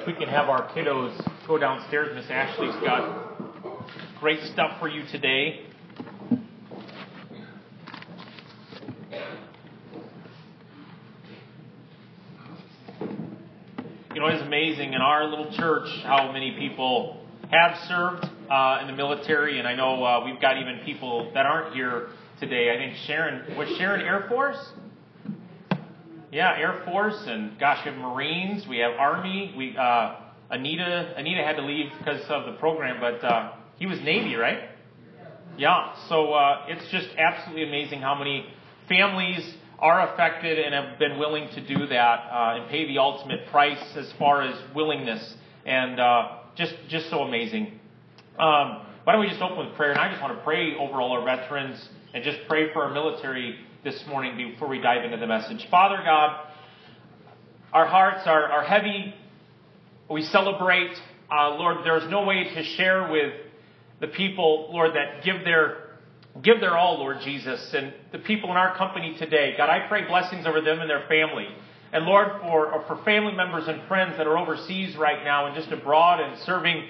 If we can have our kiddos go downstairs, Miss Ashley's got great stuff for you today. You know, it is amazing in our little church how many people have served uh, in the military, and I know uh, we've got even people that aren't here today. I think Sharon was Sharon Air Force. Yeah, Air Force, and gosh, we have Marines, we have Army. We uh, Anita Anita had to leave because of the program, but uh, he was Navy, right? Yeah. So uh, it's just absolutely amazing how many families are affected and have been willing to do that uh, and pay the ultimate price as far as willingness, and uh, just just so amazing. Um, why don't we just open with prayer? And I just want to pray over all our veterans and just pray for our military this morning before we dive into the message. Father God, our hearts are, are heavy. We celebrate. Uh, Lord, there's no way to share with the people, Lord, that give their give their all, Lord Jesus, and the people in our company today. God, I pray blessings over them and their family. And Lord, for, for family members and friends that are overseas right now and just abroad and serving,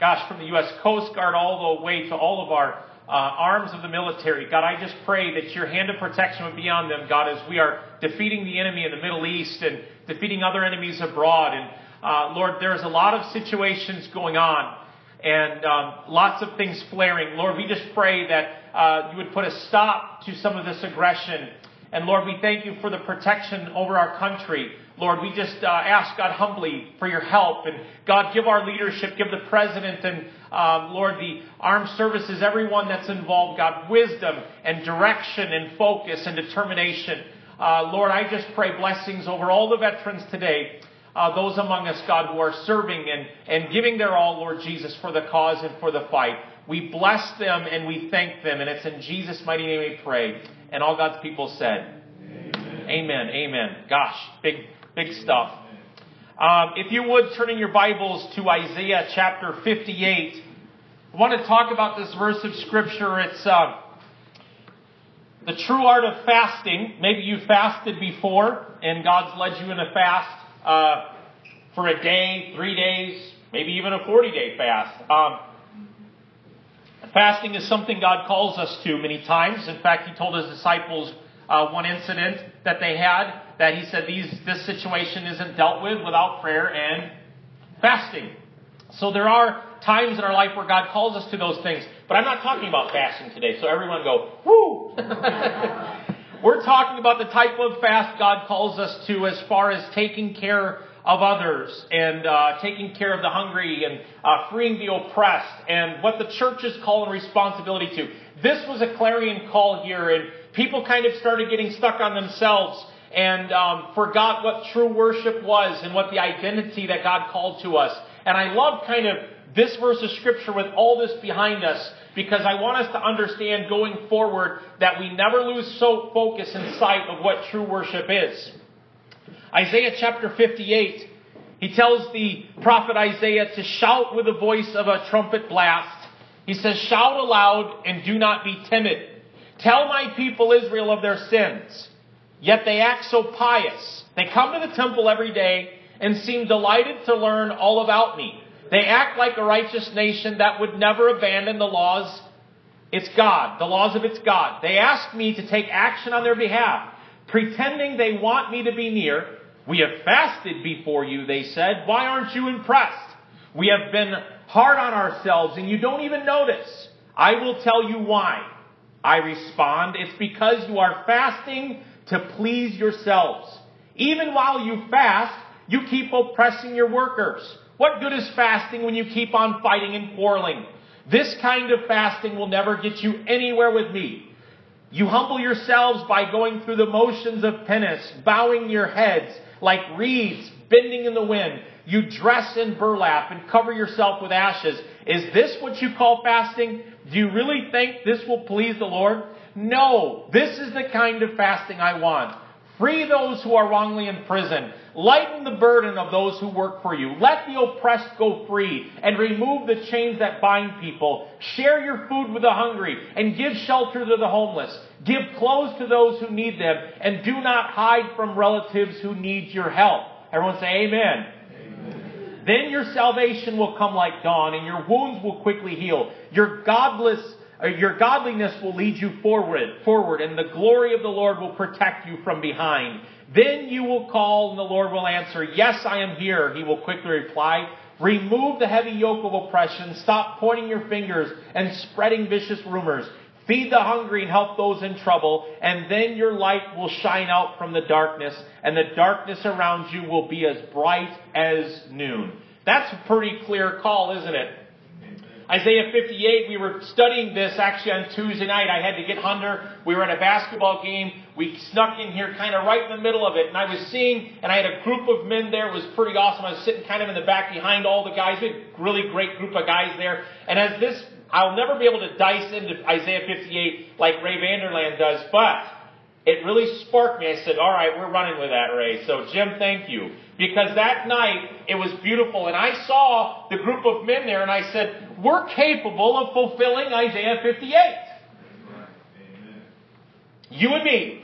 gosh, from the U.S. Coast Guard all the way to all of our uh, arms of the military. God, I just pray that your hand of protection would be on them, God, as we are defeating the enemy in the Middle East and defeating other enemies abroad. And uh, Lord, there's a lot of situations going on and um, lots of things flaring. Lord, we just pray that uh, you would put a stop to some of this aggression. And Lord, we thank you for the protection over our country. Lord, we just uh, ask God humbly for your help. And God, give our leadership, give the president and, um, Lord, the armed services, everyone that's involved, God, wisdom and direction and focus and determination. Uh, Lord, I just pray blessings over all the veterans today. Uh, those among us, God, who are serving and, and giving their all, Lord Jesus, for the cause and for the fight. We bless them and we thank them, and it's in Jesus' mighty name we pray. And all God's people said, Amen. Amen. Amen. Gosh, big Big stuff. Um, if you would turn in your Bibles to Isaiah chapter 58, I want to talk about this verse of Scripture. It's uh, the true art of fasting. Maybe you fasted before and God's led you in a fast uh, for a day, three days, maybe even a 40 day fast. Um, fasting is something God calls us to many times. In fact, He told His disciples uh, one incident that they had that he said these, this situation isn't dealt with without prayer and fasting. So there are times in our life where God calls us to those things. But I'm not talking about fasting today, so everyone go, whoo! We're talking about the type of fast God calls us to as far as taking care of others and uh, taking care of the hungry and uh, freeing the oppressed and what the church is calling responsibility to. This was a clarion call here, and people kind of started getting stuck on themselves and um, forgot what true worship was and what the identity that God called to us. And I love kind of this verse of scripture with all this behind us because I want us to understand going forward that we never lose so focus and sight of what true worship is. Isaiah chapter 58, he tells the prophet Isaiah to shout with the voice of a trumpet blast. He says, shout aloud and do not be timid. Tell my people Israel of their sins. Yet they act so pious. They come to the temple every day and seem delighted to learn all about me. They act like a righteous nation that would never abandon the laws. It's God, the laws of its God. They ask me to take action on their behalf, pretending they want me to be near. We have fasted before you, they said. Why aren't you impressed? We have been hard on ourselves and you don't even notice. I will tell you why. I respond, it's because you are fasting to please yourselves. Even while you fast, you keep oppressing your workers. What good is fasting when you keep on fighting and quarreling? This kind of fasting will never get you anywhere with me. You humble yourselves by going through the motions of penance, bowing your heads like reeds bending in the wind. You dress in burlap and cover yourself with ashes. Is this what you call fasting? Do you really think this will please the Lord? No, this is the kind of fasting I want. Free those who are wrongly in prison. Lighten the burden of those who work for you. Let the oppressed go free and remove the chains that bind people. Share your food with the hungry and give shelter to the homeless. Give clothes to those who need them and do not hide from relatives who need your help. Everyone say amen. Then your salvation will come like dawn, and your wounds will quickly heal. Your godless, Uh, your godliness will lead you forward, forward, and the glory of the Lord will protect you from behind. Then you will call, and the Lord will answer, Yes, I am here. He will quickly reply. Remove the heavy yoke of oppression. Stop pointing your fingers and spreading vicious rumors. Feed the hungry and help those in trouble, and then your light will shine out from the darkness, and the darkness around you will be as bright as noon. That's a pretty clear call, isn't it? Isaiah 58, we were studying this actually on Tuesday night. I had to get Hunter. We were at a basketball game. We snuck in here kind of right in the middle of it. And I was seeing, and I had a group of men there. It was pretty awesome. I was sitting kind of in the back behind all the guys. We had a really great group of guys there. And as this I'll never be able to dice into Isaiah 58 like Ray Vander Laan does, but it really sparked me. I said, all right, we're running with that, Ray. So Jim, thank you. Because that night, it was beautiful. And I saw the group of men there and I said, we're capable of fulfilling Isaiah 58. You and me.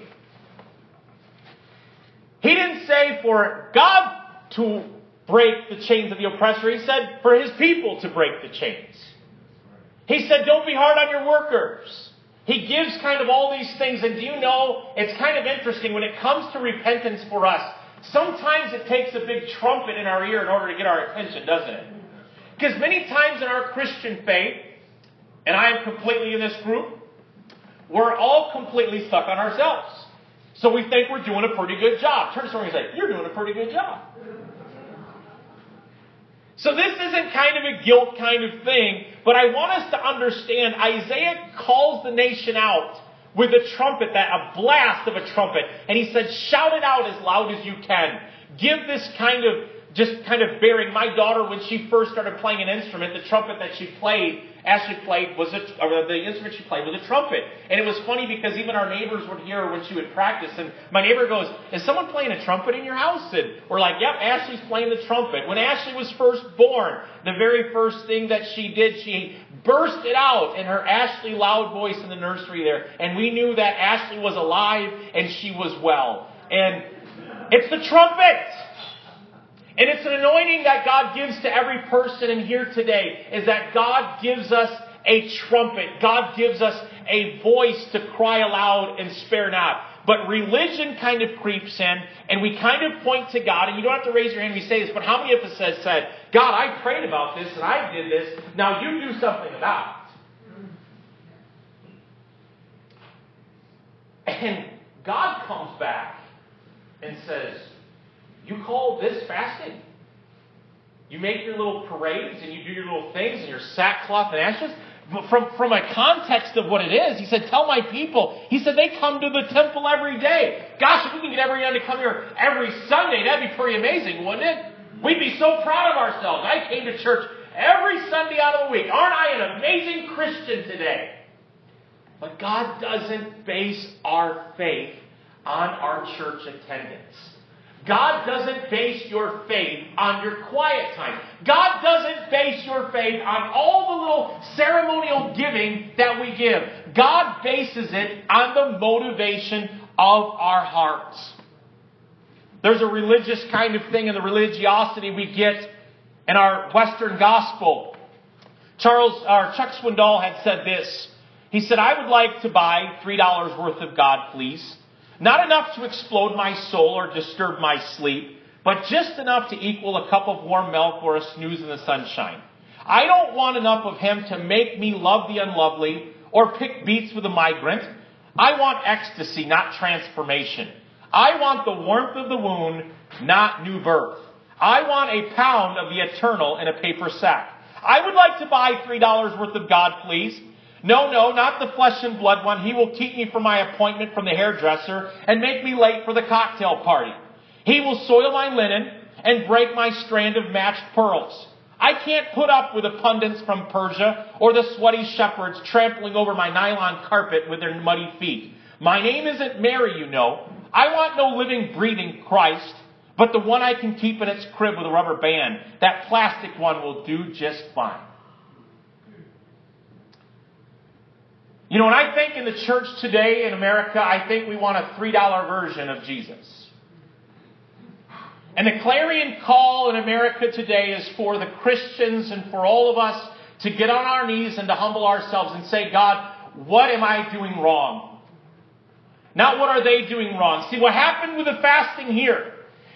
He didn't say for God to break the chains of the oppressor. He said for his people to break the chains. He said, don't be hard on your workers. He gives kind of all these things, and do you know, it's kind of interesting when it comes to repentance for us. Sometimes it takes a big trumpet in our ear in order to get our attention, doesn't it? Because many times in our Christian faith, and I am completely in this group, we're all completely stuck on ourselves. So we think we're doing a pretty good job. Turn to someone and say, You're doing a pretty good job. So this isn't kind of a guilt kind of thing, but I want us to understand Isaiah calls the nation out with a trumpet, that a blast of a trumpet, and he said, shout it out as loud as you can. Give this kind of just kind of bearing. My daughter, when she first started playing an instrument, the trumpet that she played, Ashley played, was a, or the instrument she played was a trumpet. And it was funny because even our neighbors would hear when she would practice. And my neighbor goes, Is someone playing a trumpet in your house? And we're like, Yep, Ashley's playing the trumpet. When Ashley was first born, the very first thing that she did, she burst it out in her Ashley loud voice in the nursery there. And we knew that Ashley was alive and she was well. And it's the trumpet! And it's an anointing that God gives to every person in here today is that God gives us a trumpet. God gives us a voice to cry aloud and spare not. But religion kind of creeps in and we kind of point to God and you don't have to raise your hand we say this, but how many of us has said, God, I prayed about this and I did this. Now you do something about it. And God comes back and says, you call this fasting? You make your little parades and you do your little things and your sackcloth and ashes? But from, from a context of what it is, he said, tell my people. He said, they come to the temple every day. Gosh, if we can get everyone to come here every Sunday, that'd be pretty amazing, wouldn't it? We'd be so proud of ourselves. I came to church every Sunday out of the week. Aren't I an amazing Christian today? But God doesn't base our faith on our church attendance. God doesn't base your faith on your quiet time. God doesn't base your faith on all the little ceremonial giving that we give. God bases it on the motivation of our hearts. There's a religious kind of thing in the religiosity we get in our Western gospel. Charles, or Chuck Swindoll had said this. He said, I would like to buy $3 worth of God, please. Not enough to explode my soul or disturb my sleep, but just enough to equal a cup of warm milk or a snooze in the sunshine. I don't want enough of him to make me love the unlovely or pick beets with a migrant. I want ecstasy, not transformation. I want the warmth of the wound, not new birth. I want a pound of the eternal in a paper sack. I would like to buy $3 worth of God, please. No, no, not the flesh and blood one. He will keep me from my appointment from the hairdresser and make me late for the cocktail party. He will soil my linen and break my strand of matched pearls. I can't put up with the pundits from Persia or the sweaty shepherds trampling over my nylon carpet with their muddy feet. My name isn't Mary, you know. I want no living, breathing Christ, but the one I can keep in its crib with a rubber band. That plastic one will do just fine. You know, when I think in the church today in America, I think we want a $3 version of Jesus. And the clarion call in America today is for the Christians and for all of us to get on our knees and to humble ourselves and say, God, what am I doing wrong? Not what are they doing wrong. See, what happened with the fasting here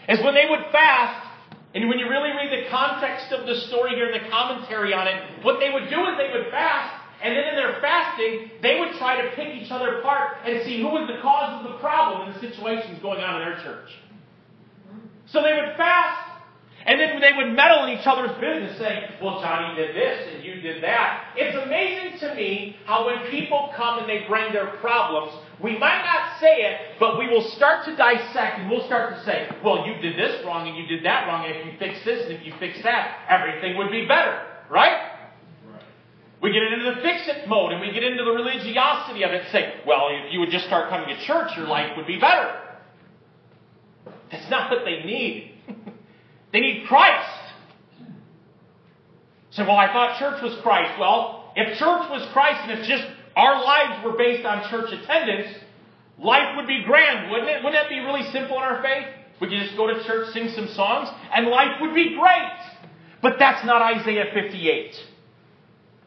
is when they would fast, and when you really read the context of the story here and the commentary on it, what they would do is they would fast, and then in their fasting, they would try to pick each other apart and see who was the cause of the problem in the situations going on in their church. So they would fast, and then they would meddle in each other's business, saying, Well, Johnny did this and you did that. It's amazing to me how when people come and they bring their problems, we might not say it, but we will start to dissect and we'll start to say, Well, you did this wrong and you did that wrong, and if you fix this and if you fix that, everything would be better. Right? We get into the fix it mode and we get into the religiosity of it and say, well, if you would just start coming to church, your life would be better. That's not what they need. they need Christ. Say, well, I thought church was Christ. Well, if church was Christ and if just our lives were based on church attendance, life would be grand, wouldn't it? Wouldn't that be really simple in our faith? We could just go to church, sing some songs, and life would be great. But that's not Isaiah 58.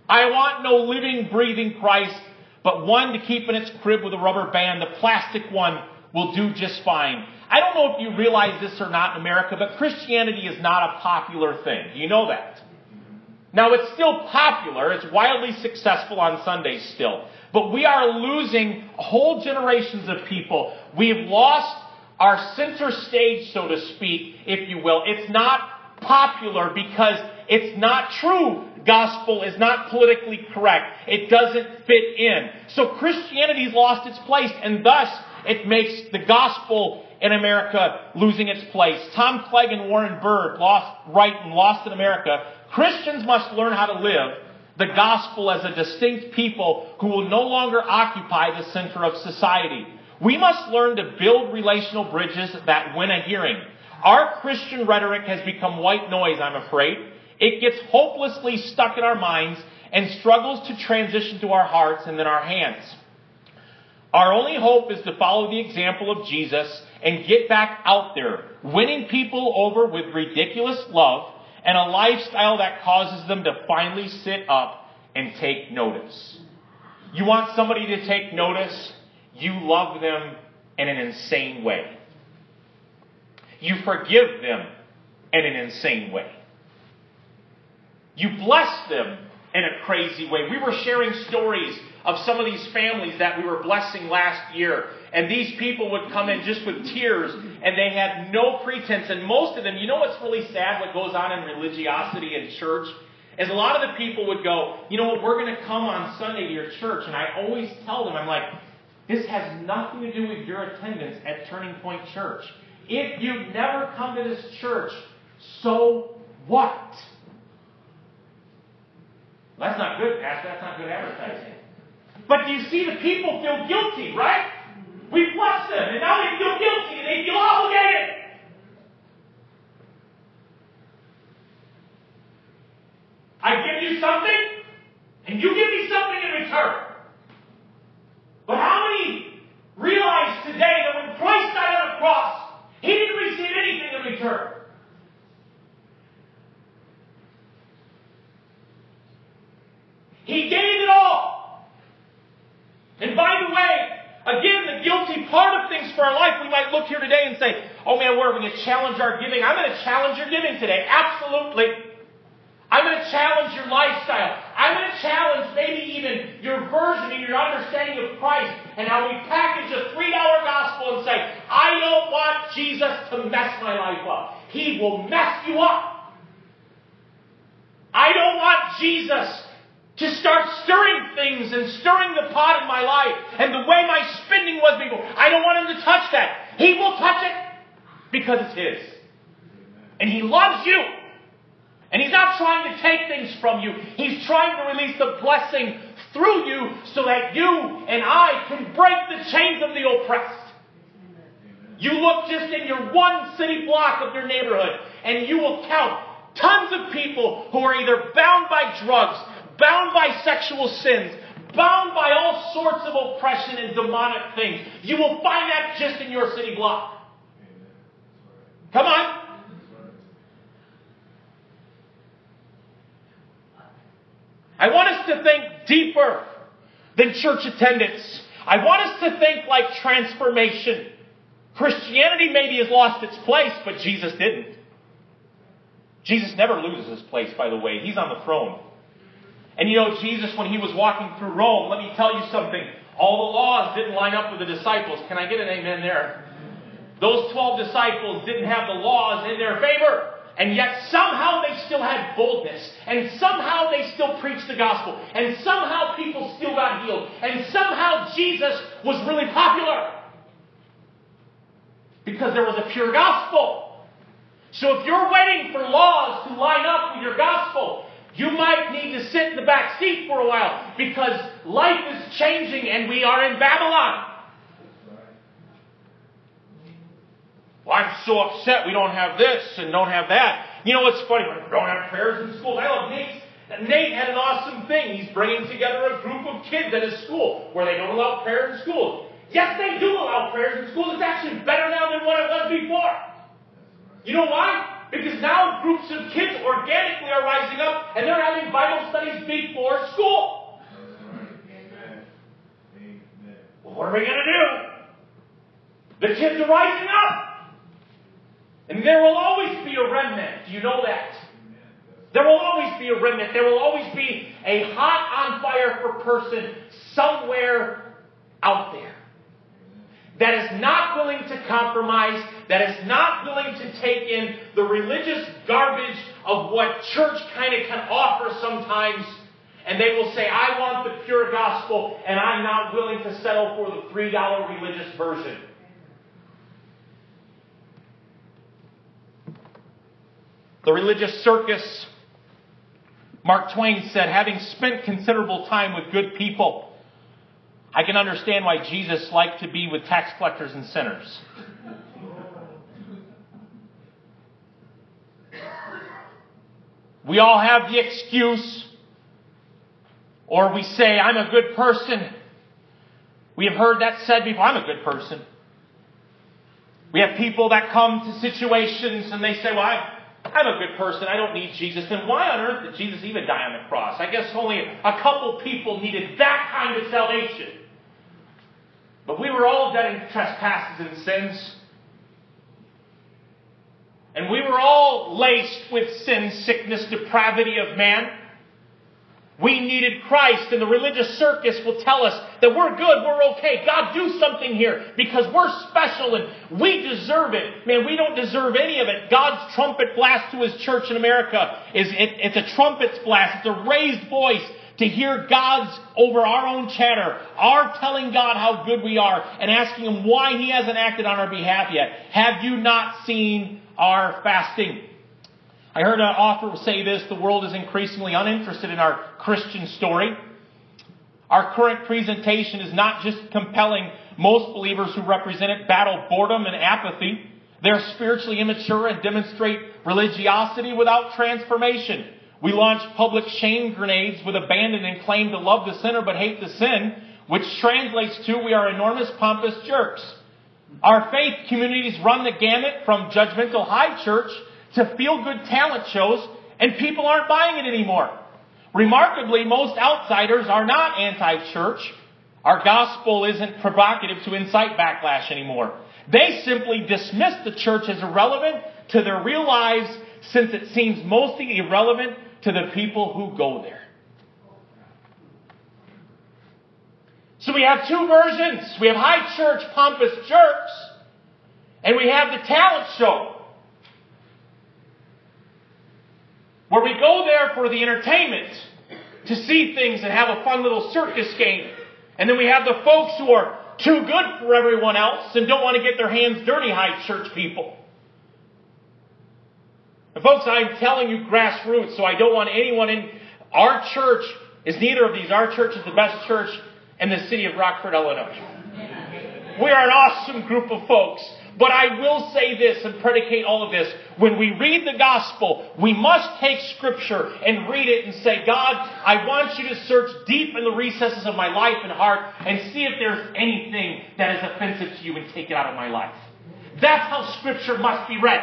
I want no living, breathing Christ, but one to keep in its crib with a rubber band. The plastic one will do just fine. I don't know if you realize this or not in America, but Christianity is not a popular thing. Do you know that? Now it's still popular. It's wildly successful on Sundays still. But we are losing whole generations of people. We've lost our center stage, so to speak, if you will. It's not popular because it's not true. Gospel is not politically correct. It doesn't fit in. So Christianity's lost its place and thus it makes the gospel in America losing its place. Tom Clegg and Warren Bird lost right and lost in America. Christians must learn how to live the gospel as a distinct people who will no longer occupy the center of society. We must learn to build relational bridges that win a hearing. Our Christian rhetoric has become white noise, I'm afraid. It gets hopelessly stuck in our minds and struggles to transition to our hearts and then our hands. Our only hope is to follow the example of Jesus and get back out there, winning people over with ridiculous love and a lifestyle that causes them to finally sit up and take notice. You want somebody to take notice? You love them in an insane way. You forgive them in an insane way. You bless them in a crazy way. We were sharing stories of some of these families that we were blessing last year. And these people would come in just with tears and they had no pretense. And most of them, you know what's really sad, what goes on in religiosity in church? Is a lot of the people would go, you know what, we're going to come on Sunday to your church. And I always tell them, I'm like, this has nothing to do with your attendance at Turning Point Church. If you've never come to this church, so what? That's not good, Pastor. That's not good advertising. But do you see the people feel guilty, right? We bless them, and now they feel guilty and they feel obligated. I give you something, and you give me something in return. But how many realize today that when Christ died on the cross, he didn't receive anything in return? He gave it all. And by the way, again, the guilty part of things for our life, we might look here today and say, oh man, where are we going to challenge our giving? I'm going to challenge your giving today. Absolutely. I'm going to challenge your lifestyle. I'm going to challenge maybe even your version and your understanding of Christ and how we package a $3 gospel and say, I don't want Jesus to mess my life up. He will mess you up. I don't want Jesus to start stirring things and stirring the pot in my life and the way my spending was before. I don't want him to touch that. He will touch it because it's his. And he loves you. And he's not trying to take things from you. He's trying to release the blessing through you so that you and I can break the chains of the oppressed. You look just in your one city block of your neighborhood and you will count tons of people who are either bound by drugs, bound by sexual sins, bound by all sorts of oppression and demonic things. You will find that just in your city block. Come on. I want us to think deeper than church attendance. I want us to think like transformation. Christianity maybe has lost its place, but Jesus didn't. Jesus never loses his place, by the way. He's on the throne. And you know, Jesus, when he was walking through Rome, let me tell you something. All the laws didn't line up with the disciples. Can I get an amen there? Those 12 disciples didn't have the laws in their favor. And yet somehow they still had boldness. And somehow they still preached the gospel. And somehow people still got healed. And somehow Jesus was really popular. Because there was a pure gospel. So if you're waiting for laws to line up with your gospel, you might need to sit in the back seat for a while because life is changing and we are in Babylon. Well, I'm so upset we don't have this and don't have that. You know what's funny? We don't have prayers in school. I love Nate. Nate had an awesome thing. He's bringing together a group of kids at his school where they don't allow prayers in schools. Yes, they do allow prayers in schools. It's actually better now than what it was before. You know why? Because now groups of kids organically are rising up and they're having Bible studies before school. Well, what are we going to do? The kids are rising up. And there will always be a remnant. Do you know that? There will always be a remnant. There will always be a hot on fire for person somewhere out there that is not willing to compromise, that is not willing to take in the religious garbage of what church kind of can offer sometimes. And they will say, I want the pure gospel, and I'm not willing to settle for the $3 religious version. The religious circus, Mark Twain said, having spent considerable time with good people, I can understand why Jesus liked to be with tax collectors and sinners. We all have the excuse, or we say, I'm a good person. We have heard that said before, I'm a good person. We have people that come to situations and they say, well, I'm, I'm a good person. I don't need Jesus. Then why on earth did Jesus even die on the cross? I guess only a couple people needed that kind of salvation. But we were all dead in trespasses and sins. And we were all laced with sin, sickness, depravity of man. We needed Christ, and the religious circus will tell us that we're good, we're okay. God, do something here because we're special and we deserve it. Man, we don't deserve any of it. God's trumpet blast to His church in America is it, it's a trumpet's blast. It's a raised voice to hear God's over our own chatter, our telling God how good we are and asking Him why He hasn't acted on our behalf yet. Have you not seen our fasting? I heard an author say this, the world is increasingly uninterested in our Christian story. Our current presentation is not just compelling most believers who represent it battle boredom and apathy. They're spiritually immature and demonstrate religiosity without transformation. We launch public shame grenades with abandon and claim to love the sinner but hate the sin, which translates to we are enormous pompous jerks. Our faith communities run the gamut from judgmental high church to feel good talent shows, and people aren't buying it anymore. Remarkably, most outsiders are not anti-church. Our gospel isn't provocative to incite backlash anymore. They simply dismiss the church as irrelevant to their real lives since it seems mostly irrelevant to the people who go there. So we have two versions. We have high church, pompous jerks, and we have the talent show. Where we go there for the entertainment, to see things and have a fun little circus game. And then we have the folks who are too good for everyone else and don't want to get their hands dirty, high church people. And folks, I'm telling you grassroots, so I don't want anyone in our church is neither of these. Our church is the best church in the city of Rockford, Illinois. We are an awesome group of folks. But I will say this and predicate all of this. When we read the gospel, we must take scripture and read it and say, God, I want you to search deep in the recesses of my life and heart and see if there's anything that is offensive to you and take it out of my life. That's how scripture must be read.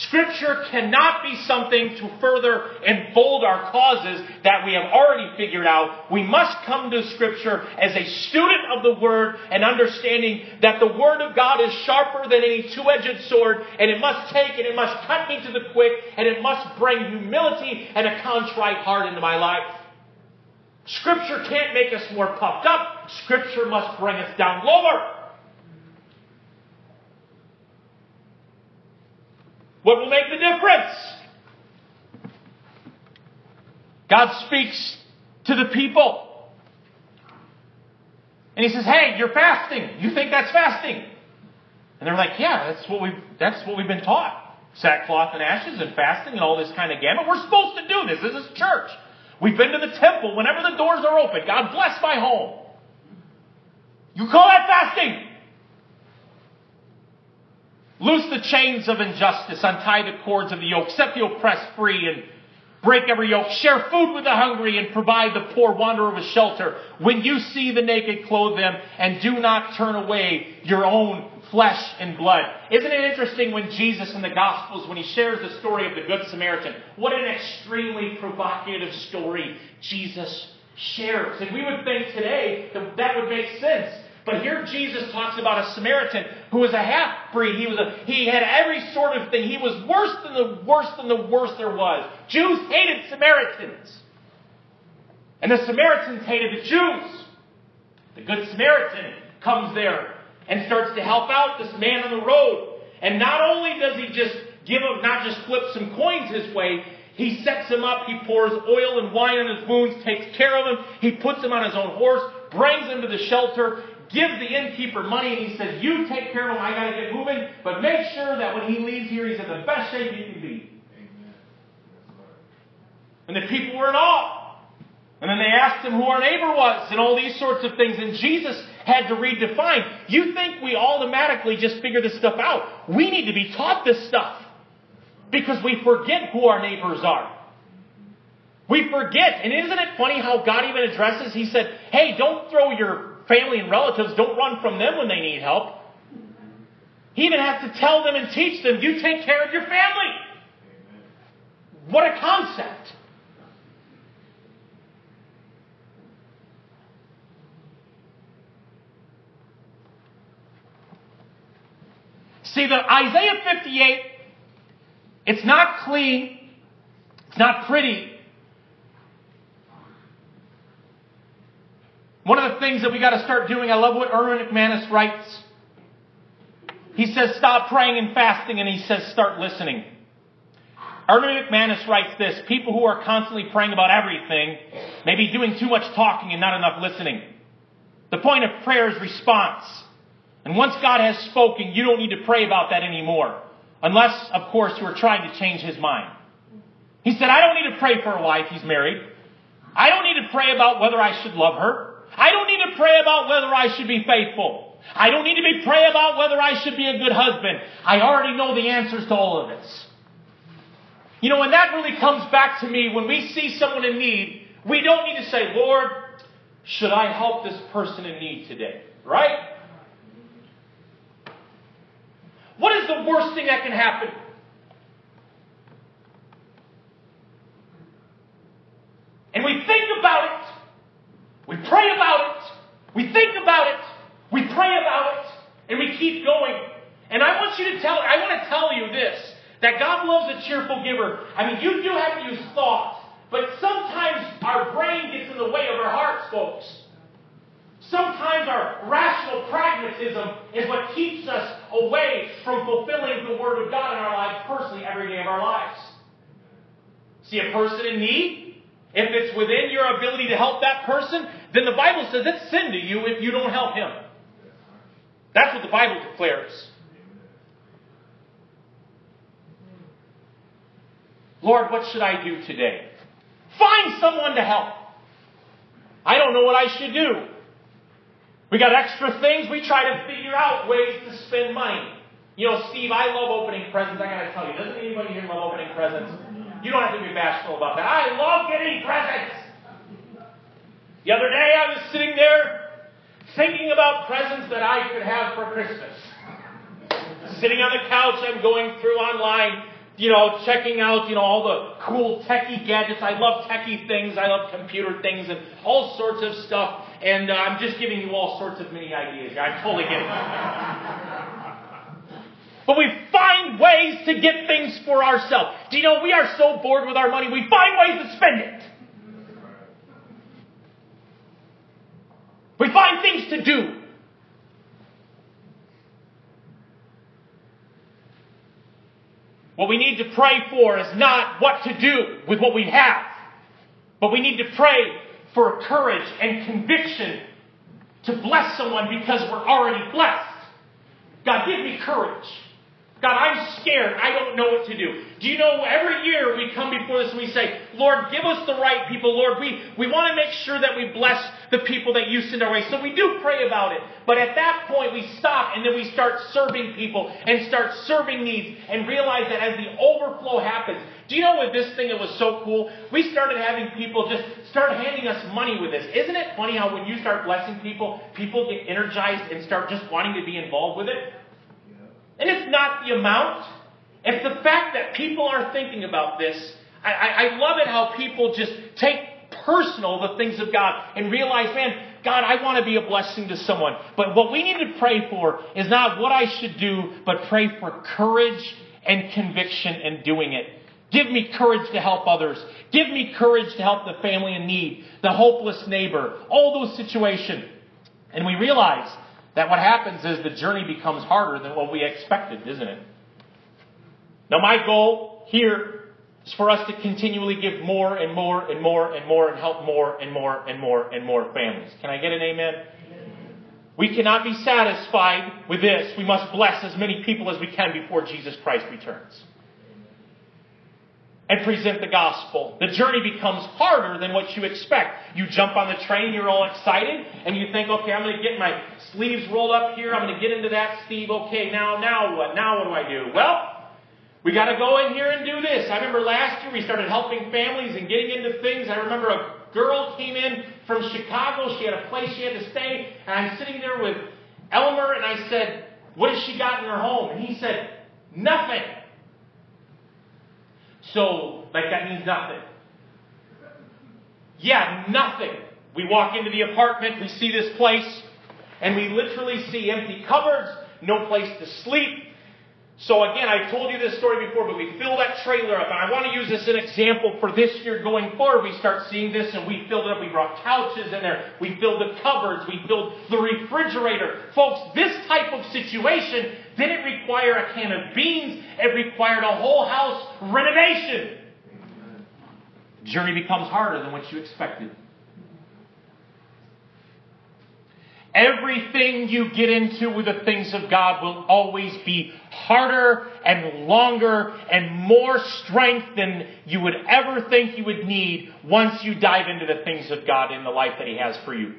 Scripture cannot be something to further enfold our causes that we have already figured out. We must come to Scripture as a student of the Word and understanding that the Word of God is sharper than any two-edged sword and it must take and it must cut me to the quick and it must bring humility and a contrite heart into my life. Scripture can't make us more puffed up. Scripture must bring us down lower. What will make the difference? God speaks to the people. And he says, Hey, you're fasting. You think that's fasting? And they're like, Yeah, that's what we've that's what we've been taught. Sackcloth and ashes and fasting and all this kind of gamut. We're supposed to do this. This is church. We've been to the temple whenever the doors are open. God bless my home. You call that fasting? Loose the chains of injustice, untie the cords of the yoke, set the oppressed free, and break every yoke. Share food with the hungry and provide the poor wanderer with shelter. When you see the naked, clothe them, and do not turn away your own flesh and blood. Isn't it interesting when Jesus in the Gospels, when he shares the story of the Good Samaritan, what an extremely provocative story Jesus shares. And we would think today that that would make sense. But here Jesus talks about a Samaritan who was a half breed. He was a, he had every sort of thing. He was worse than the worst than the worst there was. Jews hated Samaritans. And the Samaritans hated the Jews. The good Samaritan comes there and starts to help out this man on the road. And not only does he just give him, not just flip some coins his way, he sets him up, he pours oil and wine on his wounds, takes care of him, he puts him on his own horse, brings him to the shelter, gives the innkeeper money and he says, You take care of him, I gotta get moving, but make sure that when he leaves here, he's in the best shape he can be. And the people were in awe. And then they asked him who our neighbor was and all these sorts of things. And Jesus had to redefine. You think we automatically just figure this stuff out. We need to be taught this stuff. Because we forget who our neighbors are. We forget. And isn't it funny how God even addresses? He said, hey, don't throw your family and relatives, don't run from them when they need help. He even has to tell them and teach them, you take care of your family. What a concept. See, the Isaiah 58, it's not clean, it's not pretty, One of the things that we got to start doing, I love what Erwin McManus writes. He says, stop praying and fasting, and he says, start listening. Erwin McManus writes this People who are constantly praying about everything may be doing too much talking and not enough listening. The point of prayer is response. And once God has spoken, you don't need to pray about that anymore. Unless, of course, you are trying to change his mind. He said, I don't need to pray for a wife. He's married. I don't need to pray about whether I should love her. I don't need to pray about whether I should be faithful. I don't need to be pray about whether I should be a good husband. I already know the answers to all of this. You know, and that really comes back to me when we see someone in need, we don't need to say, Lord, should I help this person in need today? Right? What is the worst thing that can happen? And we think about it we pray about it. We think about it. We pray about it. And we keep going. And I want you to tell, I want to tell you this, that God loves a cheerful giver. I mean, you do have to use thought, but sometimes our brain gets in the way of our hearts, folks. Sometimes our rational pragmatism is what keeps us away from fulfilling the Word of God in our lives personally every day of our lives. See a person in need? If it's within your ability to help that person, then the Bible says it's sin to you if you don't help him. That's what the Bible declares. Lord, what should I do today? Find someone to help. I don't know what I should do. We got extra things. We try to figure out ways to spend money. You know, Steve, I love opening presents. I gotta tell you, doesn't anybody here love opening presents? You don't have to be bashful about that. I love getting presents. The other day I was sitting there thinking about presents that I could have for Christmas. Sitting on the couch, I'm going through online you know, checking out, you know, all the cool techie gadgets. I love techie things. I love computer things and all sorts of stuff. And uh, I'm just giving you all sorts of mini ideas. I totally get it. But we find ways to get things for ourselves. Do you know, we are so bored with our money, we find ways to spend it. We find things to do. What we need to pray for is not what to do with what we have, but we need to pray for courage and conviction to bless someone because we're already blessed. God, give me courage. God, I'm scared. I don't know what to do. Do you know every year we come before this and we say, Lord, give us the right people. Lord, we, we want to make sure that we bless the people that you send our way. So we do pray about it. But at that point, we stop and then we start serving people and start serving needs and realize that as the overflow happens, do you know with this thing it was so cool? We started having people just start handing us money with this. Isn't it funny how when you start blessing people, people get energized and start just wanting to be involved with it? And it's not the amount. It's the fact that people are thinking about this. I, I, I love it how people just take personal the things of God and realize, man, God, I want to be a blessing to someone. But what we need to pray for is not what I should do, but pray for courage and conviction in doing it. Give me courage to help others. Give me courage to help the family in need, the hopeless neighbor, all those situations. And we realize that what happens is the journey becomes harder than what we expected, isn't it? Now, my goal here is for us to continually give more and more and more and more and help more and more and more and more families. Can I get an amen? We cannot be satisfied with this. We must bless as many people as we can before Jesus Christ returns and present the gospel. The journey becomes harder than what you expect. You jump on the train, you're all excited, and you think, okay, I'm going to get my sleeves rolled up here, I'm going to get into that, Steve. Okay, now, now what? Now what do I do? Well, we got to go in here and do this. I remember last year we started helping families and getting into things. I remember a girl came in from Chicago. She had a place she had to stay, and I'm sitting there with Elmer, and I said, "What has she got in her home?" And he said, "Nothing." So, like, that means nothing. Yeah, nothing. We walk into the apartment, we see this place, and we literally see empty cupboards, no place to sleep. So again, I've told you this story before, but we fill that trailer up, and I want to use this as an example for this year going forward. We start seeing this, and we filled it up. We brought couches in there. We filled the cupboards. We filled the refrigerator. Folks, this type of situation didn't require a can of beans. It required a whole house renovation. Journey becomes harder than what you expected. Everything you get into with the things of God will always be harder and longer and more strength than you would ever think you would need once you dive into the things of God in the life that He has for you.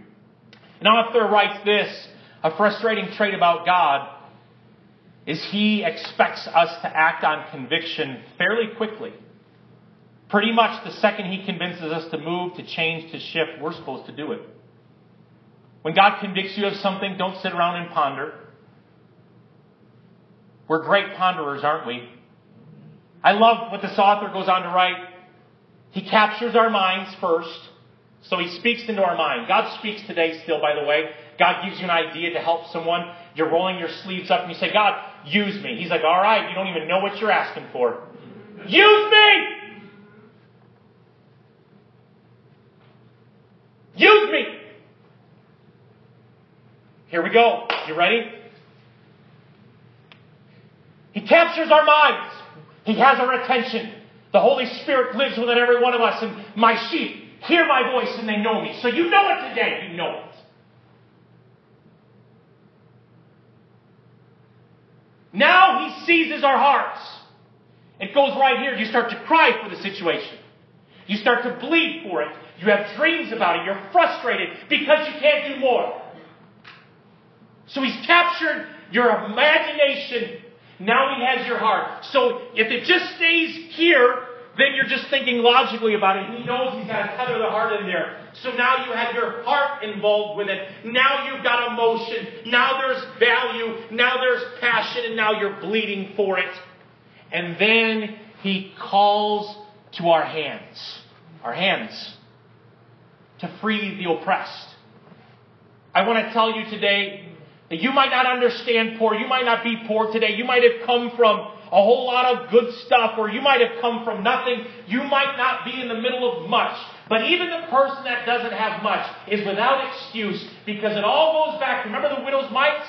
An author writes this a frustrating trait about God is He expects us to act on conviction fairly quickly. Pretty much the second He convinces us to move, to change, to shift, we're supposed to do it. When God convicts you of something, don't sit around and ponder. We're great ponderers, aren't we? I love what this author goes on to write. He captures our minds first, so he speaks into our mind. God speaks today still, by the way. God gives you an idea to help someone. You're rolling your sleeves up and you say, God, use me. He's like, all right, you don't even know what you're asking for. Use me! Use me! Here we go. You ready? He captures our minds. He has our attention. The Holy Spirit lives within every one of us, and my sheep hear my voice and they know me. So you know it today. You know it. Now he seizes our hearts. It goes right here. You start to cry for the situation. You start to bleed for it. You have dreams about it. You're frustrated because you can't do more. So he's captured your imagination. Now he has your heart. So if it just stays here, then you're just thinking logically about it. He knows he's got to tether the heart in there. So now you have your heart involved with it. Now you've got emotion. Now there's value. Now there's passion. And now you're bleeding for it. And then He calls to our hands, our hands, to free the oppressed. I want to tell you today that you might not understand poor. You might not be poor today. You might have come from a whole lot of good stuff, or you might have come from nothing. You might not be in the middle of much. But even the person that doesn't have much is without excuse because it all goes back. Remember the widow's mites?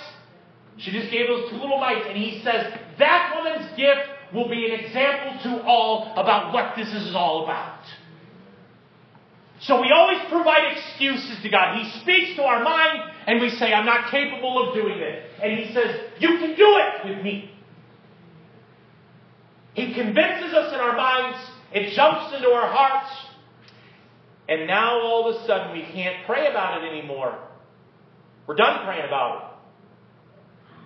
She just gave those two little mites, and he says that woman's gift will be an example to all about what this is all about. So we always provide excuses to God. He speaks to our mind, and we say, I'm not capable of doing it. And He says, You can do it with me. He convinces us in our minds, it jumps into our hearts, and now all of a sudden we can't pray about it anymore. We're done praying about it.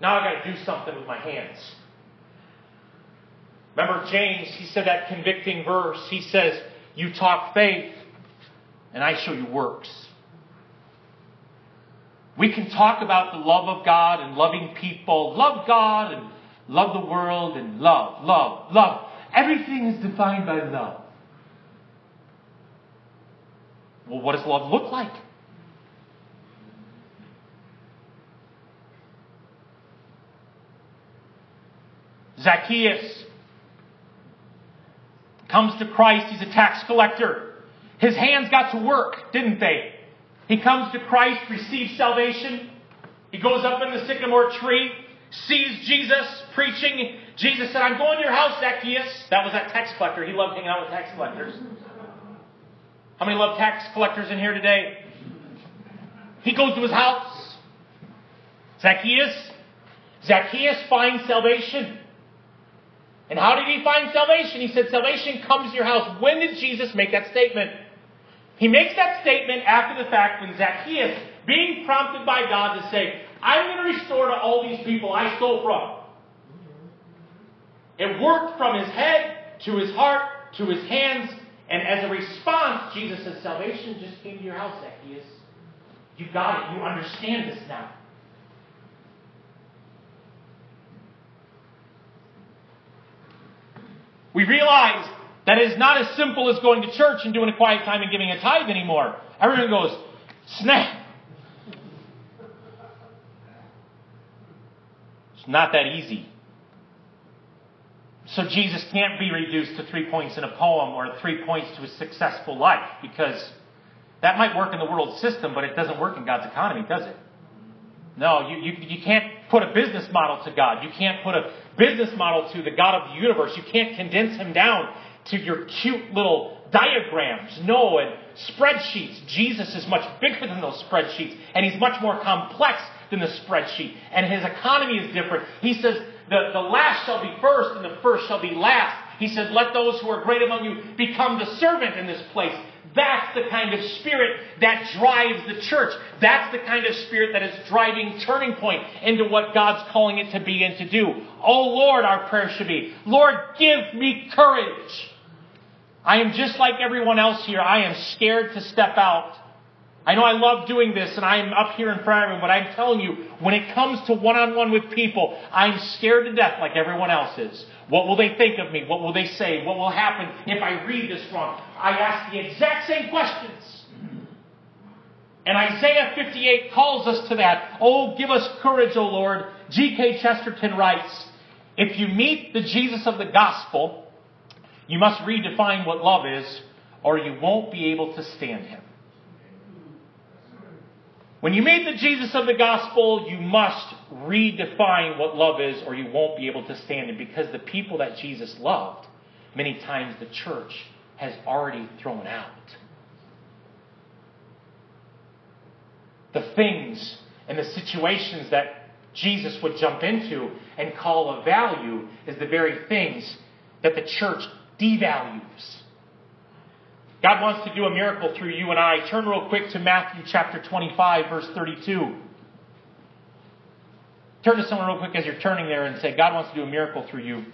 Now I got to do something with my hands. Remember James, he said that convicting verse. He says, You talk faith, and I show you works. We can talk about the love of God and loving people, love God and love the world and love, love, love. Everything is defined by love. Well, what does love look like? Zacchaeus comes to Christ. He's a tax collector. His hands got to work, didn't they? He comes to Christ, receives salvation. He goes up in the sycamore tree, sees Jesus preaching. Jesus said, I'm going to your house, Zacchaeus. That was that tax collector. He loved hanging out with tax collectors. How many love tax collectors in here today? He goes to his house. Zacchaeus. Zacchaeus finds salvation. And how did he find salvation? He said, Salvation comes to your house. When did Jesus make that statement? He makes that statement after the fact when Zacchaeus, being prompted by God to say, I'm going to restore to all these people I stole from. It worked from his head to his heart to his hands, and as a response, Jesus says, Salvation just came to your house, Zacchaeus. You got it. You understand this now. We realize that it is not as simple as going to church and doing a quiet time and giving a tithe anymore. Everyone goes, snap. It's not that easy. So Jesus can't be reduced to three points in a poem or three points to a successful life because that might work in the world system, but it doesn't work in God's economy, does it? No, you, you, you can't put a business model to God. You can't put a business model to the God of the universe. You can't condense him down to your cute little diagrams. No, and spreadsheets. Jesus is much bigger than those spreadsheets, and he's much more complex than the spreadsheet. And his economy is different. He says, the, the last shall be first, and the first shall be last. He said, Let those who are great among you become the servant in this place. That's the kind of spirit that drives the church. That's the kind of spirit that is driving Turning Point into what God's calling it to be and to do. Oh Lord, our prayer should be, Lord, give me courage. I am just like everyone else here. I am scared to step out. I know I love doing this and I'm up here in front of everyone, but I'm telling you, when it comes to one on one with people, I'm scared to death like everyone else is. What will they think of me? What will they say? What will happen if I read this wrong? I ask the exact same questions. And Isaiah 58 calls us to that. Oh, give us courage, O Lord. G.K. Chesterton writes, if you meet the Jesus of the gospel, you must redefine what love is, or you won't be able to stand him. When you meet the Jesus of the gospel, you must redefine what love is, or you won't be able to stand it. Because the people that Jesus loved, many times the church has already thrown out. The things and the situations that Jesus would jump into and call a value is the very things that the church devalues. God wants to do a miracle through you and I. Turn real quick to Matthew chapter 25, verse 32. Turn to someone real quick as you're turning there and say, God wants to do a miracle through you.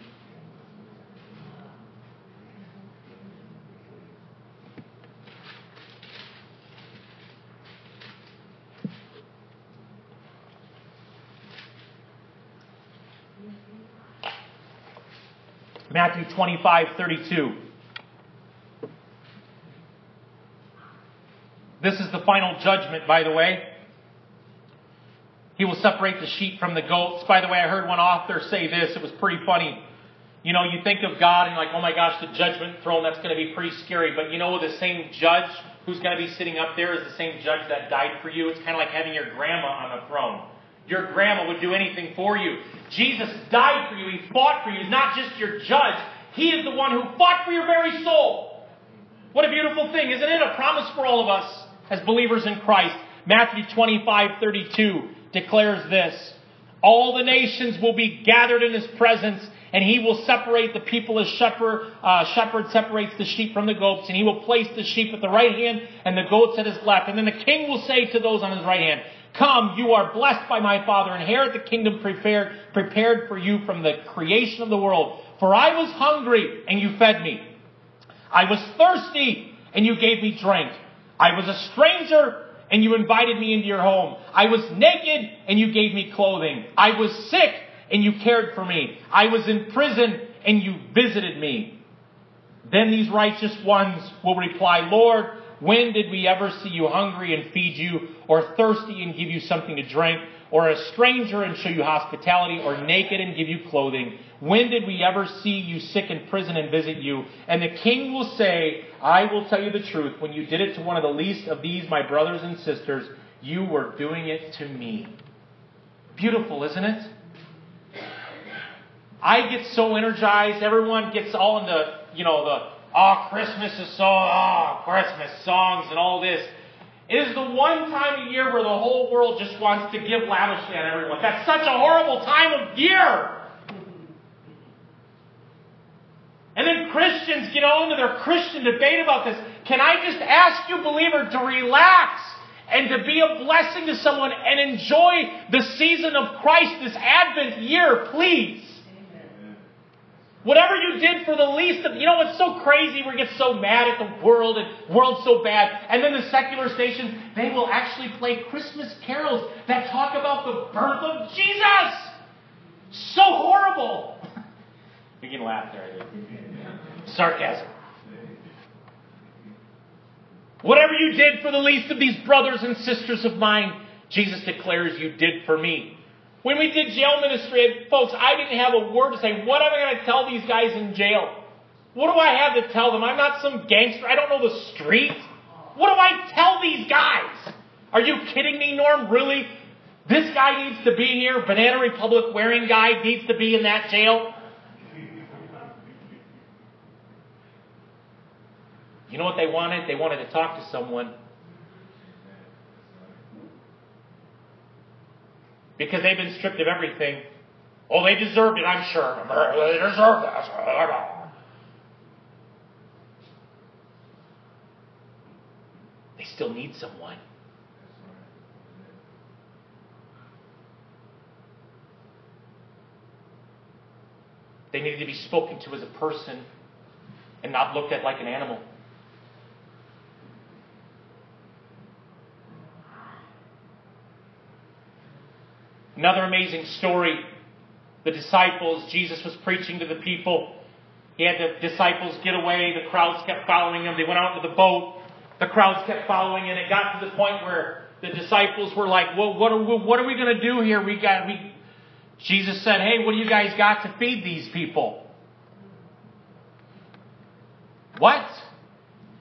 Matthew 25, 32. This is the final judgment, by the way. He will separate the sheep from the goats. By the way, I heard one author say this. It was pretty funny. You know, you think of God and you're like, oh my gosh, the judgment throne, that's going to be pretty scary. But you know, the same judge who's going to be sitting up there is the same judge that died for you. It's kind of like having your grandma on the throne. Your grandma would do anything for you. Jesus died for you. He fought for you. He's not just your judge. He is the one who fought for your very soul. What a beautiful thing, isn't it? A promise for all of us as believers in Christ. Matthew 25, 32 declares this. All the nations will be gathered in his presence, and he will separate the people as shepherd, uh, shepherd separates the sheep from the goats, and he will place the sheep at the right hand and the goats at his left. And then the king will say to those on his right hand, Come, you are blessed by my Father, inherit the kingdom prepared, prepared for you from the creation of the world. For I was hungry, and you fed me. I was thirsty, and you gave me drink. I was a stranger, and you invited me into your home. I was naked and you gave me clothing. I was sick and you cared for me. I was in prison and you visited me. Then these righteous ones will reply, Lord, when did we ever see you hungry and feed you, or thirsty and give you something to drink, or a stranger and show you hospitality, or naked and give you clothing? When did we ever see you sick in prison and visit you? And the king will say, I will tell you the truth. When you did it to one of the least of these, my brothers and sisters, you were doing it to me. Beautiful, isn't it? I get so energized. Everyone gets all in the, you know, the, oh, Christmas is so, oh, Christmas songs and all this. It is the one time of year where the whole world just wants to give lavishly on everyone. That's such a horrible time of year. And then Christians get all into their Christian debate about this. Can I just ask you, believer, to relax and to be a blessing to someone and enjoy the season of Christ this Advent year, please? Whatever you did for the least of, you know, it's so crazy. We get so mad at the world and world's so bad. And then the secular stations, they will actually play Christmas carols that talk about the birth of Jesus. So horrible. We can laugh there. Sarcasm. Whatever you did for the least of these brothers and sisters of mine, Jesus declares you did for me. When we did jail ministry, folks, I didn't have a word to say. What am I going to tell these guys in jail? What do I have to tell them? I'm not some gangster. I don't know the street. What do I tell these guys? Are you kidding me, Norm? Really? This guy needs to be here. Banana Republic wearing guy needs to be in that jail. You know what they wanted? They wanted to talk to someone. Because they've been stripped of everything. Oh, they deserved it, I'm sure. They deserved that. They still need someone. They needed to be spoken to as a person and not looked at like an animal. Another amazing story. The disciples, Jesus was preaching to the people. He had the disciples get away. The crowds kept following him. They went out to the boat. The crowds kept following, and it got to the point where the disciples were like, "Well, what are we, what are we going to do here? We got we." Jesus said, "Hey, what do you guys got to feed these people?" What?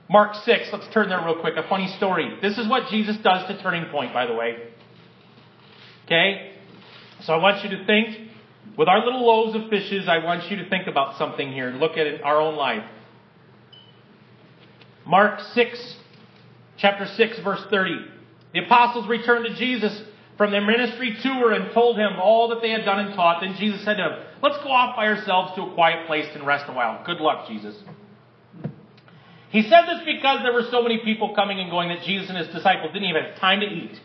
Mark 6, let's turn there real quick. A funny story. This is what Jesus does to Turning Point, by the way. Okay? So I want you to think, with our little loaves of fishes, I want you to think about something here and look at our own life. Mark 6, chapter 6, verse 30. The apostles returned to Jesus from their ministry tour and told him all that they had done and taught. Then Jesus said to them, Let's go off by ourselves to a quiet place and rest a while. Good luck, Jesus. He said this because there were so many people coming and going that Jesus and his disciples didn't even have time to eat.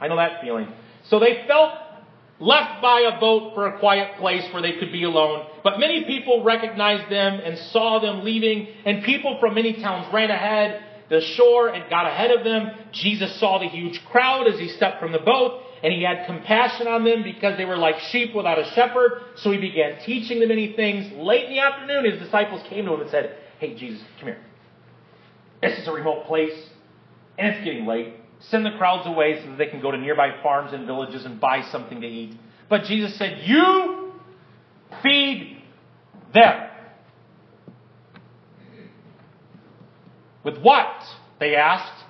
I know that feeling. So they felt left by a boat for a quiet place where they could be alone. But many people recognized them and saw them leaving, and people from many towns ran ahead the shore and got ahead of them. Jesus saw the huge crowd as he stepped from the boat and he had compassion on them because they were like sheep without a shepherd. So he began teaching them many things. Late in the afternoon, his disciples came to him and said, Hey, Jesus, come here. This is a remote place, and it's getting late. Send the crowds away so that they can go to nearby farms and villages and buy something to eat. But Jesus said, You feed them. With what? They asked.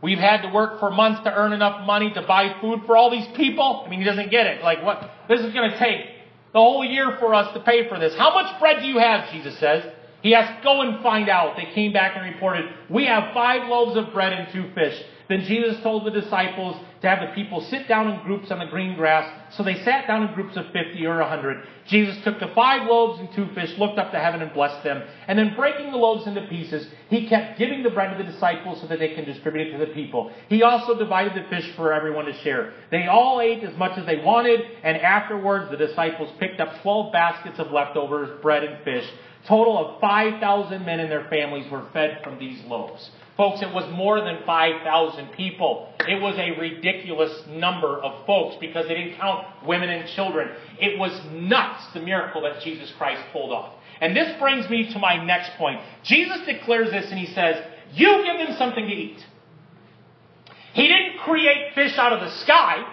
We've had to work for months to earn enough money to buy food for all these people. I mean, he doesn't get it. Like, what? This is going to take the whole year for us to pay for this. How much bread do you have? Jesus says. He asked, Go and find out. They came back and reported, We have five loaves of bread and two fish. Then Jesus told the disciples to have the people sit down in groups on the green grass. So they sat down in groups of 50 or 100. Jesus took the five loaves and two fish, looked up to heaven and blessed them. And then breaking the loaves into pieces, he kept giving the bread to the disciples so that they can distribute it to the people. He also divided the fish for everyone to share. They all ate as much as they wanted, and afterwards the disciples picked up 12 baskets of leftovers, bread and fish. Total of 5,000 men and their families were fed from these loaves. Folks, it was more than 5,000 people. It was a ridiculous number of folks because they didn't count women and children. It was nuts, the miracle that Jesus Christ pulled off. And this brings me to my next point. Jesus declares this and he says, You give them something to eat. He didn't create fish out of the sky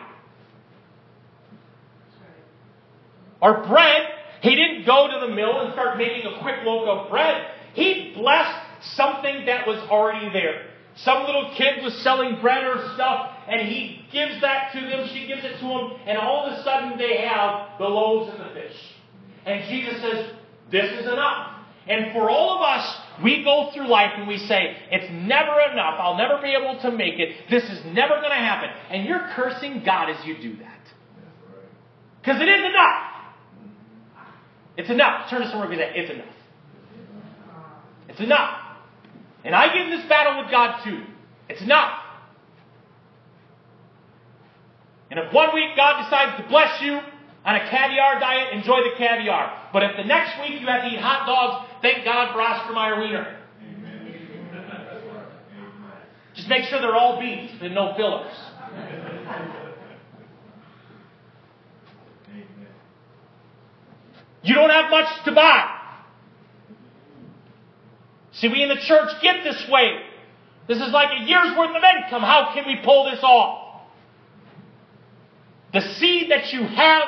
or bread. He didn't go to the mill and start making a quick loaf of bread. He blessed something that was already there. Some little kid was selling bread or stuff, and he gives that to them, she gives it to him, and all of a sudden they have the loaves and the fish. And Jesus says, This is enough. And for all of us, we go through life and we say, It's never enough. I'll never be able to make it. This is never going to happen. And you're cursing God as you do that. Because it is enough. It's enough. Turn to someone and say, It's enough. It's enough. And I get in this battle with God too. It's enough. And if one week God decides to bless you on a caviar diet, enjoy the caviar. But if the next week you have to eat hot dogs, thank God for Oscar Mayer Wiener. Just make sure they're all beef and no fillers. You don't have much to buy. See, we in the church get this way. This is like a year's worth of income. How can we pull this off? The seed that you have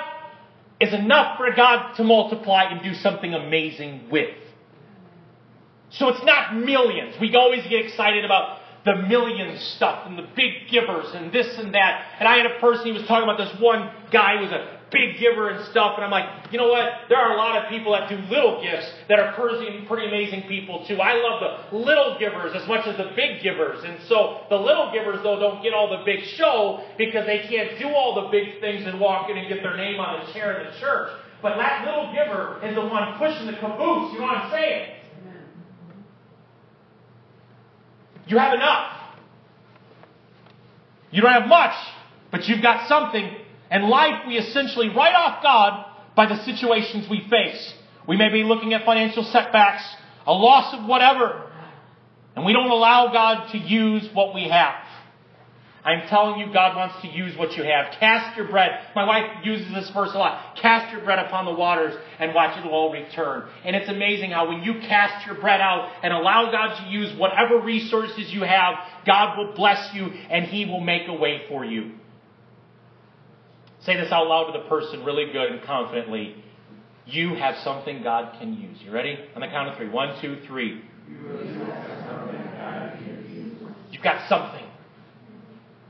is enough for God to multiply and do something amazing with. So it's not millions. We always get excited about the million stuff and the big givers and this and that. And I had a person, he was talking about this one guy who was a big giver and stuff. And I'm like, you know what? There are a lot of people that do little gifts that are pretty, pretty amazing people too. I love the little givers as much as the big givers. And so the little givers, though, don't get all the big show because they can't do all the big things and walk in and get their name on the chair in the church. But that little giver is the one pushing the caboose. You know what I'm saying? You have enough. You don't have much, but you've got something and life, we essentially write off God by the situations we face. We may be looking at financial setbacks, a loss of whatever, and we don't allow God to use what we have. I'm telling you, God wants to use what you have. Cast your bread. My wife uses this verse a lot. Cast your bread upon the waters and watch it all return. And it's amazing how when you cast your bread out and allow God to use whatever resources you have, God will bless you and He will make a way for you. Say this out loud to the person really good and confidently. You have something God can use. You ready? On the count of three. One, two, three. You've got something.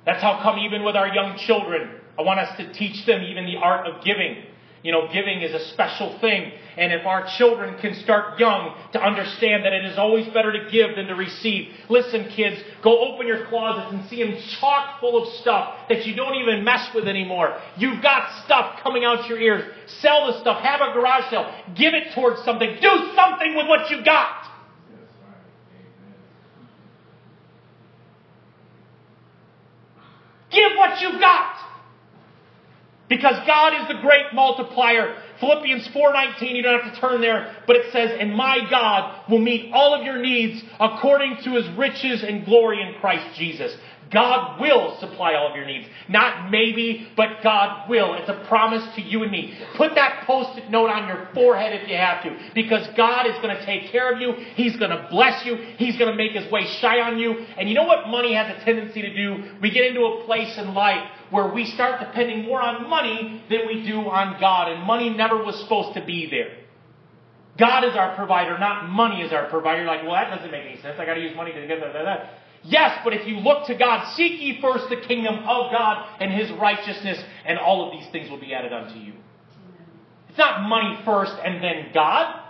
That's how come even with our young children, I want us to teach them even the art of giving. You know, giving is a special thing. And if our children can start young to understand that it is always better to give than to receive. Listen, kids, go open your closets and see them chock full of stuff that you don't even mess with anymore. You've got stuff coming out your ears. Sell the stuff. Have a garage sale. Give it towards something. Do something with what you got. Give what you've got. Because God is the great multiplier. Philippians 4:19, you don't have to turn there, but it says, "And my God will meet all of your needs according to his riches and glory in Christ Jesus." God will supply all of your needs. Not maybe, but God will. It's a promise to you and me. Put that post-it note on your forehead if you have to, because God is going to take care of you. He's going to bless you. He's going to make his way shine on you. And you know what money has a tendency to do? We get into a place in life where we start depending more on money than we do on God, and money never was supposed to be there. God is our provider, not money is our provider. Like, well, that doesn't make any sense. I got to use money to get that. Yes, but if you look to God, seek ye first the kingdom of God and his righteousness, and all of these things will be added unto you. It's not money first and then God.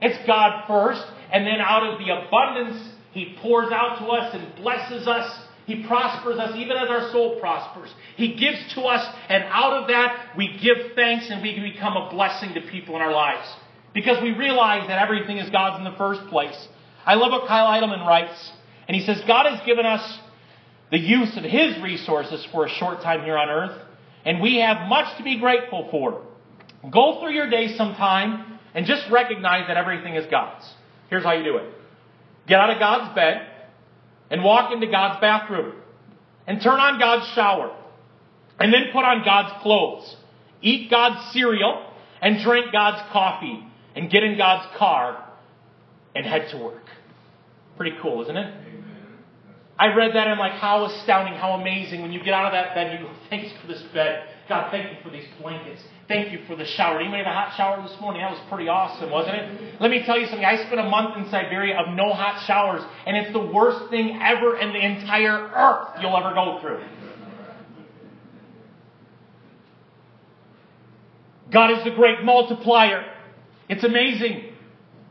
It's God first, and then out of the abundance, he pours out to us and blesses us. He prospers us even as our soul prospers. He gives to us, and out of that, we give thanks and we become a blessing to people in our lives. Because we realize that everything is God's in the first place. I love what Kyle Idleman writes. And he says, God has given us the use of His resources for a short time here on earth, and we have much to be grateful for. Go through your day sometime and just recognize that everything is God's. Here's how you do it. Get out of God's bed and walk into God's bathroom and turn on God's shower and then put on God's clothes. Eat God's cereal and drink God's coffee and get in God's car and head to work. Pretty cool, isn't it? I read that and like, how astounding, how amazing. When you get out of that bed, you go, thanks for this bed. God, thank you for these blankets. Thank you for the shower. Anybody have a hot shower this morning? That was pretty awesome, wasn't it? Let me tell you something. I spent a month in Siberia of no hot showers, and it's the worst thing ever in the entire earth you'll ever go through. God is the great multiplier. It's amazing.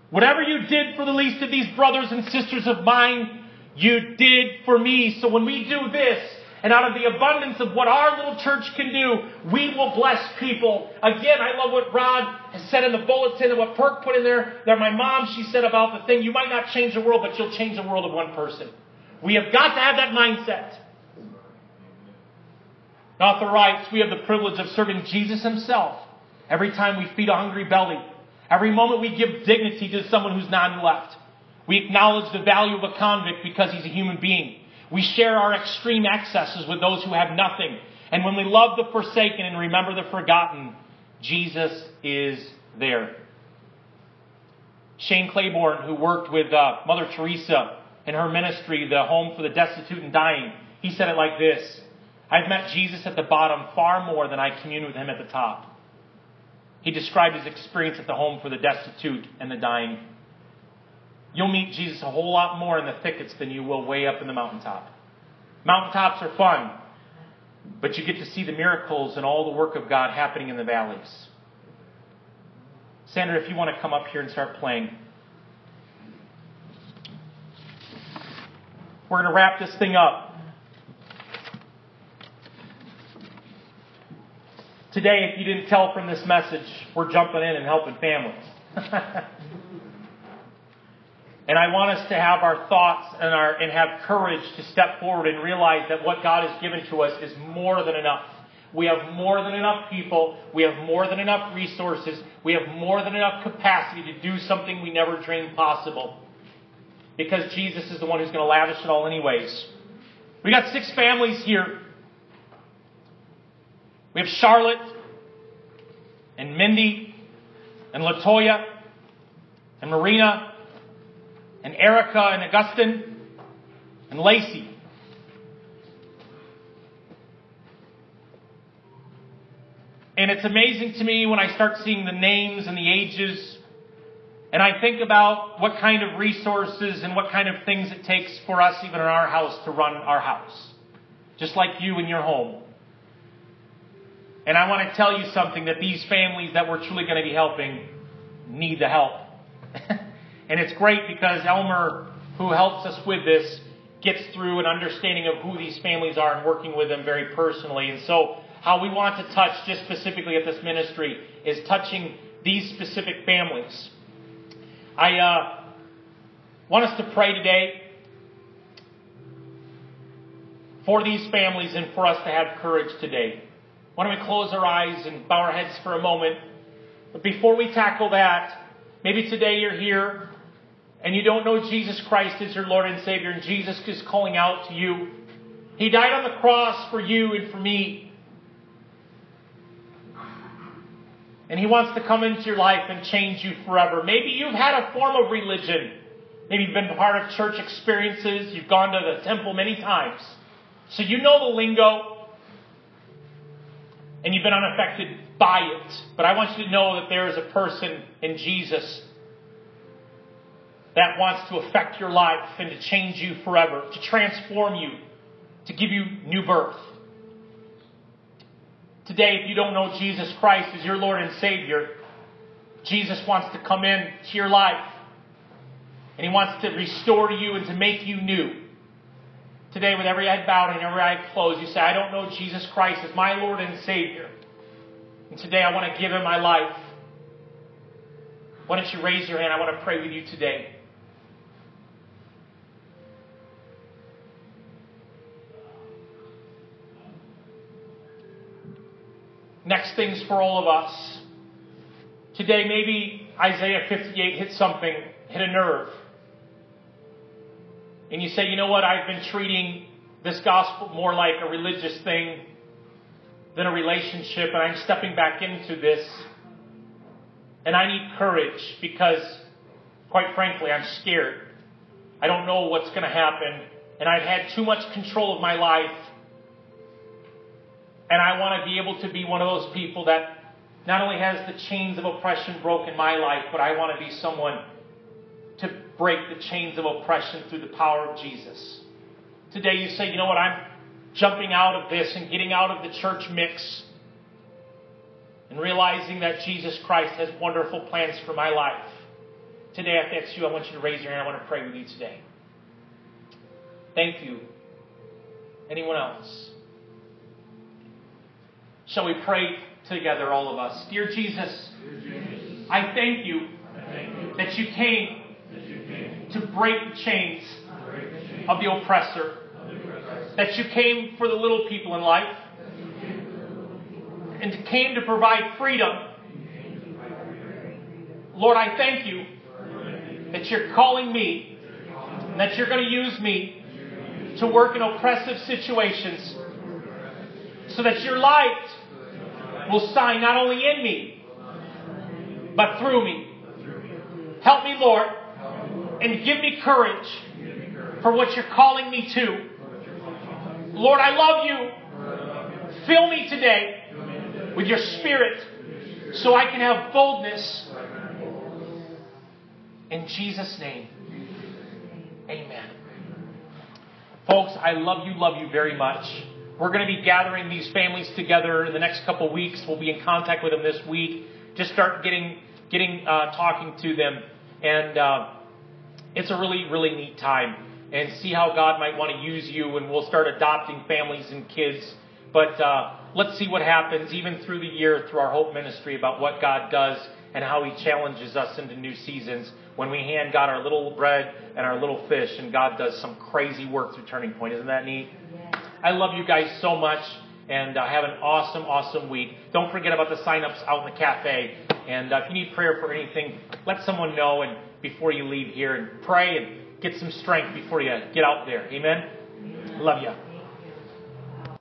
Whatever you did for the least of these brothers and sisters of mine, you did for me. So when we do this, and out of the abundance of what our little church can do, we will bless people. Again, I love what Rod has said in the bulletin and what Perk put in there. That my mom, she said about the thing, you might not change the world, but you'll change the world of one person. We have got to have that mindset. Author writes, we have the privilege of serving Jesus himself every time we feed a hungry belly, every moment we give dignity to someone who's not left. We acknowledge the value of a convict because he's a human being. We share our extreme excesses with those who have nothing. And when we love the forsaken and remember the forgotten, Jesus is there. Shane Claiborne, who worked with uh, Mother Teresa in her ministry, the Home for the Destitute and Dying, he said it like this I've met Jesus at the bottom far more than I commune with him at the top. He described his experience at the Home for the Destitute and the Dying. You'll meet Jesus a whole lot more in the thickets than you will way up in the mountaintop. Mountaintops are fun, but you get to see the miracles and all the work of God happening in the valleys. Sandra, if you want to come up here and start playing. We're going to wrap this thing up. Today, if you didn't tell from this message, we're jumping in and helping families. And I want us to have our thoughts and our, and have courage to step forward and realize that what God has given to us is more than enough. We have more than enough people. We have more than enough resources. We have more than enough capacity to do something we never dreamed possible. Because Jesus is the one who's going to lavish it all anyways. We got six families here. We have Charlotte and Mindy and Latoya and Marina and Erica and Augustine and Lacey. And it's amazing to me when I start seeing the names and the ages, and I think about what kind of resources and what kind of things it takes for us, even in our house, to run our house. Just like you in your home. And I want to tell you something that these families that we're truly going to be helping need the help. And it's great because Elmer, who helps us with this, gets through an understanding of who these families are and working with them very personally. And so, how we want to touch just specifically at this ministry is touching these specific families. I uh, want us to pray today for these families and for us to have courage today. Why don't we close our eyes and bow our heads for a moment? But before we tackle that, maybe today you're here and you don't know Jesus Christ as your Lord and Savior, and Jesus is calling out to you, He died on the cross for you and for me. And He wants to come into your life and change you forever. Maybe you've had a form of religion. Maybe you've been part of church experiences. You've gone to the temple many times. So you know the lingo. And you've been unaffected by it. But I want you to know that there is a person in Jesus that wants to affect your life and to change you forever, to transform you, to give you new birth. Today, if you don't know Jesus Christ as your Lord and Savior, Jesus wants to come in to your life and He wants to restore you and to make you new. Today, with every head bowed and every eye closed, you say, I don't know Jesus Christ as my Lord and Savior. And today I want to give Him my life. Why don't you raise your hand? I want to pray with you today. Next things for all of us. Today, maybe Isaiah 58 hit something, hit a nerve. And you say, you know what, I've been treating this gospel more like a religious thing than a relationship, and I'm stepping back into this. And I need courage because, quite frankly, I'm scared. I don't know what's going to happen, and I've had too much control of my life and I want to be able to be one of those people that not only has the chains of oppression broken my life, but I want to be someone to break the chains of oppression through the power of Jesus. Today you say, you know what, I'm jumping out of this and getting out of the church mix and realizing that Jesus Christ has wonderful plans for my life. Today, if that's you, I want you to raise your hand. I want to pray with you today. Thank you. Anyone else? Shall we pray together, all of us? Dear Jesus, I thank you, that you came, to break the chains, of the oppressor, that you came for the little people in life, and came to provide freedom. Lord, I thank you that you're calling me, and that you're going to use me to work in oppressive situations so that your light will shine not only in me, but through me. Help me, Lord, and give me courage for what you're calling me to. Lord, I love you. Fill me today with your spirit so I can have boldness. In Jesus' name, amen. Folks, I love you, love you very much. We're going to be gathering these families together in the next couple weeks. We'll be in contact with them this week. Just start getting getting uh, talking to them, and uh, it's a really really neat time. And see how God might want to use you, and we'll start adopting families and kids. But uh, let's see what happens even through the year through our Hope Ministry about what God does and how He challenges us into new seasons when we hand God our little bread and our little fish, and God does some crazy work through Turning Point. Isn't that neat? I love you guys so much, and uh, have an awesome, awesome week. Don't forget about the sign-ups out in the cafe. And uh, if you need prayer for anything, let someone know and before you leave here and pray and get some strength before you get out there. Amen. Love you.